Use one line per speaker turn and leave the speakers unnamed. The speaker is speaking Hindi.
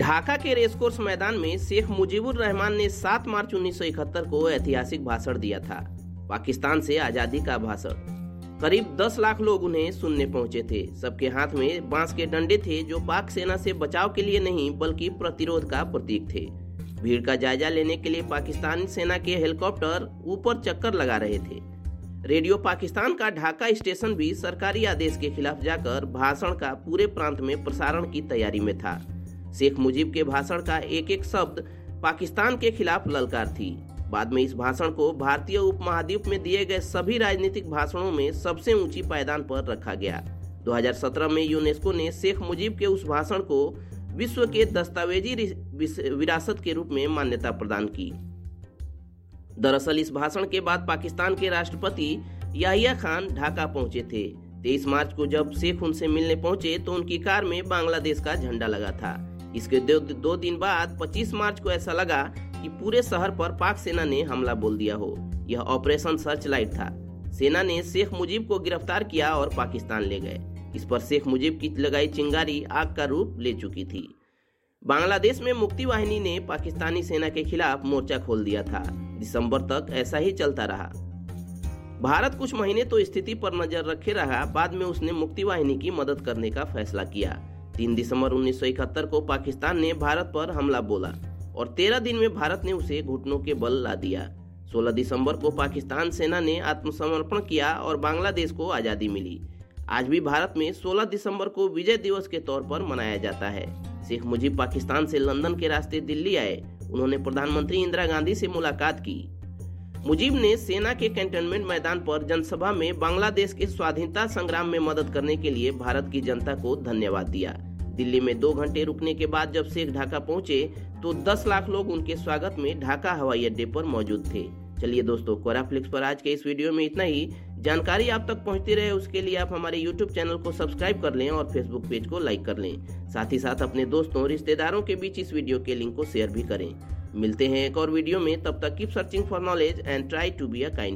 ढाका के रेसकोर्स मैदान में शेख मुजीबुर रहमान ने 7 मार्च 1971 को ऐतिहासिक भाषण दिया था। पाकिस्तान से आज़ादी का भाषण। करीब 10 लाख लोग उन्हें सुनने पहुँचे थे। सबके हाथ में बाँस के डंडे थे जो पाक सेना से बचाव के लिए नहीं, बल्कि प्रतिरोध का प्रतीक थे। भीड़ का जायजा लेने के लिए पाकिस्तानी सेना के हेलीकॉप्टर ऊपर चक्कर लगा रहे थे। रेडियो पाकिस्तान का ढाका स्टेशन भी सरकारी आदेश के खिलाफ जाकर भाषण का पूरे प्रांत में प्रसारण की तैयारी में था। शेख मुजीब के भाषण का एक एक शब्द पाकिस्तान के खिलाफ ललकार थी। बाद में इस भाषण को भारतीय उपमहाद्वीप में दिए गए सभी राजनीतिक भाषणों में सबसे ऊँची पायदान पर रखा गया। 2017 में यूनेस्को ने शेख मुजीब के उस भाषण को विश्व के दस्तावेजी विरासत के रूप में मान्यता प्रदान की। दरअसल इस भाषण के बाद पाकिस्तान के राष्ट्रपति याहिया खान ढाका पहुँचे थे। तेईस मार्च को जब शेख उनसे मिलने पहुँचे तो उनकी कार में बांग्लादेश का झंडा लगा था। इसके दो, दो दिन बाद 25 मार्च को ऐसा लगा कि पूरे शहर पर पाक सेना ने हमला बोल दिया हो। यह ऑपरेशन सर्च लाइट था। सेना ने शेख मुजीब को गिरफ़्तार किया और पाकिस्तान ले गए। इस पर शेख मुजीब की लगाई चिंगारी आग का रूप ले चुकी थी। बांग्लादेश में मुक्ति वाहिनी ने पाकिस्तानी सेना के खिलाफ मोर्चा खोल दिया था। दिसंबर तक ऐसा ही चलता रहा। भारत कुछ महीने तो स्थिति पर नज़र रखे रहा बाद में उसने मुक्ति वाहिनी की मदद करने का फैसला किया। तीन दिसंबर 1971 को पाकिस्तान ने भारत पर हमला बोला और तेरह दिन में भारत ने उसे घुटनों के बल ला दिया। 16 दिसंबर को पाकिस्तान सेना ने आत्मसमर्पण किया और बांग्लादेश को आज़ादी मिली। आज भी भारत में 16 दिसंबर को विजय दिवस के तौर पर मनाया जाता है। शेख मुजीब पाकिस्तान से लंदन के रास्ते दिल्ली आए। उन्होंने प्रधानमंत्री इंदिरा गांधी से मुलाकात की। मुजीब ने सेना के कैंटोनमेंट मैदान पर जनसभा में बांग्लादेश के स्वाधीनता संग्राम में मदद करने के लिए भारत की जनता को धन्यवाद दिया। दिल्ली में दो घंटे रुकने के बाद जब शेख ढाका पहुँचे तो 10 लाख लोग उनके स्वागत में ढाका हवाई अड्डे पर मौजूद थे। चलिए दोस्तों, कोराफ्लिक्स पर आज के इस वीडियो में इतना ही। जानकारी आप तक पहुँचती रहे, उसके लिए आप हमारे यूट्यूब चैनल को सब्सक्राइब कर लें और फेसबुक पेज को लाइक कर लें। साथ ही साथ अपने दोस्तों रिश्तेदारों के बीच इस वीडियो के लिंक को शेयर भी करें। मिलते हैं एक और वीडियो में, तब तक keep searching for knowledge and try to be a kind